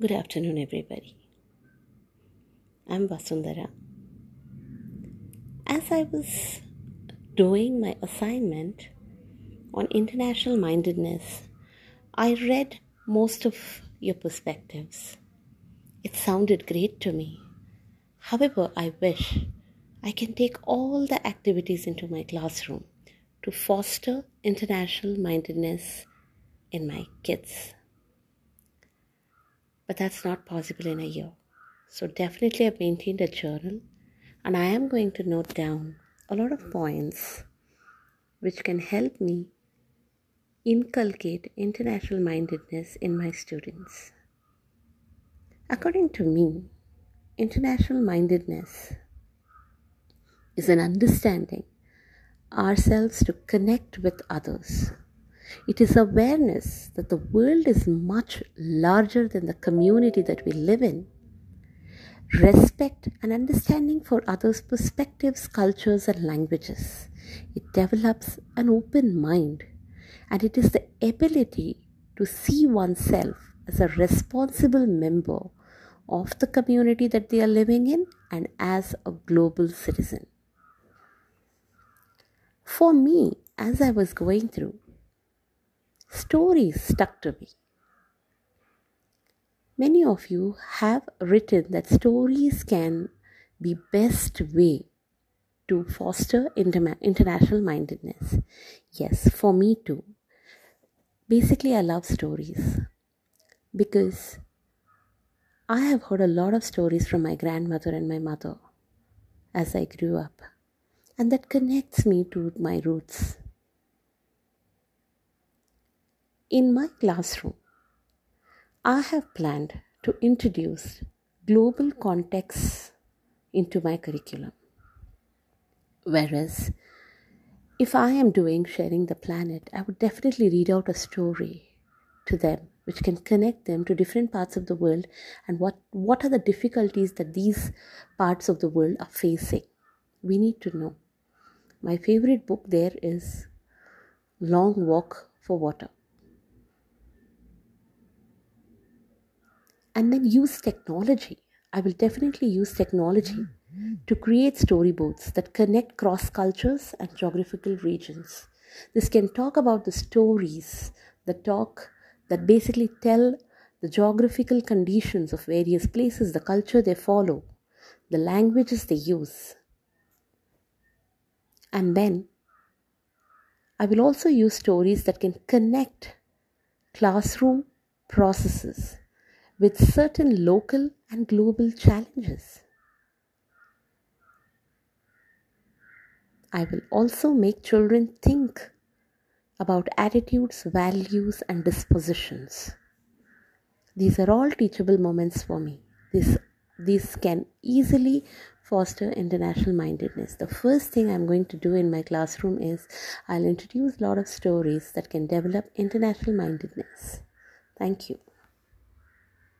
Good afternoon, everybody. I'm Vasundhara. As I was doing my assignment on international mindedness, I read most of your perspectives. It sounded great to me. However, I wish I can take all the activities into my classroom to foster international mindedness in my kids. But that's not possible in a year. So, definitely, I've maintained a journal and I am going to note down a lot of points which can help me inculcate international mindedness in my students. According to me, international mindedness is an understanding ourselves to connect with others. It is awareness that the world is much larger than the community that we live in. Respect and understanding for others' perspectives, cultures, and languages. It develops an open mind, and it is the ability to see oneself as a responsible member of the community that they are living in and as a global citizen. For me, as I was going through, stories stuck to me. Many of you have written that stories can be best way to foster international mindedness. Yes, for me too. Basically, I love stories because I have heard a lot of stories from my grandmother and my mother as I grew up, and that connects me to my roots. In my classroom, I have planned to introduce global contexts into my curriculum. Whereas, if I am doing sharing the planet, I would definitely read out a story to them which can connect them to different parts of the world and what, what are the difficulties that these parts of the world are facing. We need to know. My favorite book there is Long Walk for Water. And then use technology. I will definitely use technology mm-hmm. to create storyboards that connect cross cultures and geographical regions. This can talk about the stories that talk that basically tell the geographical conditions of various places, the culture they follow, the languages they use. And then I will also use stories that can connect classroom processes with certain local and global challenges. I will also make children think about attitudes, values, and dispositions. These are all teachable moments for me. This, these can easily foster international mindedness. The first thing I'm going to do in my classroom is I'll introduce a lot of stories that can develop international mindedness. Thank you.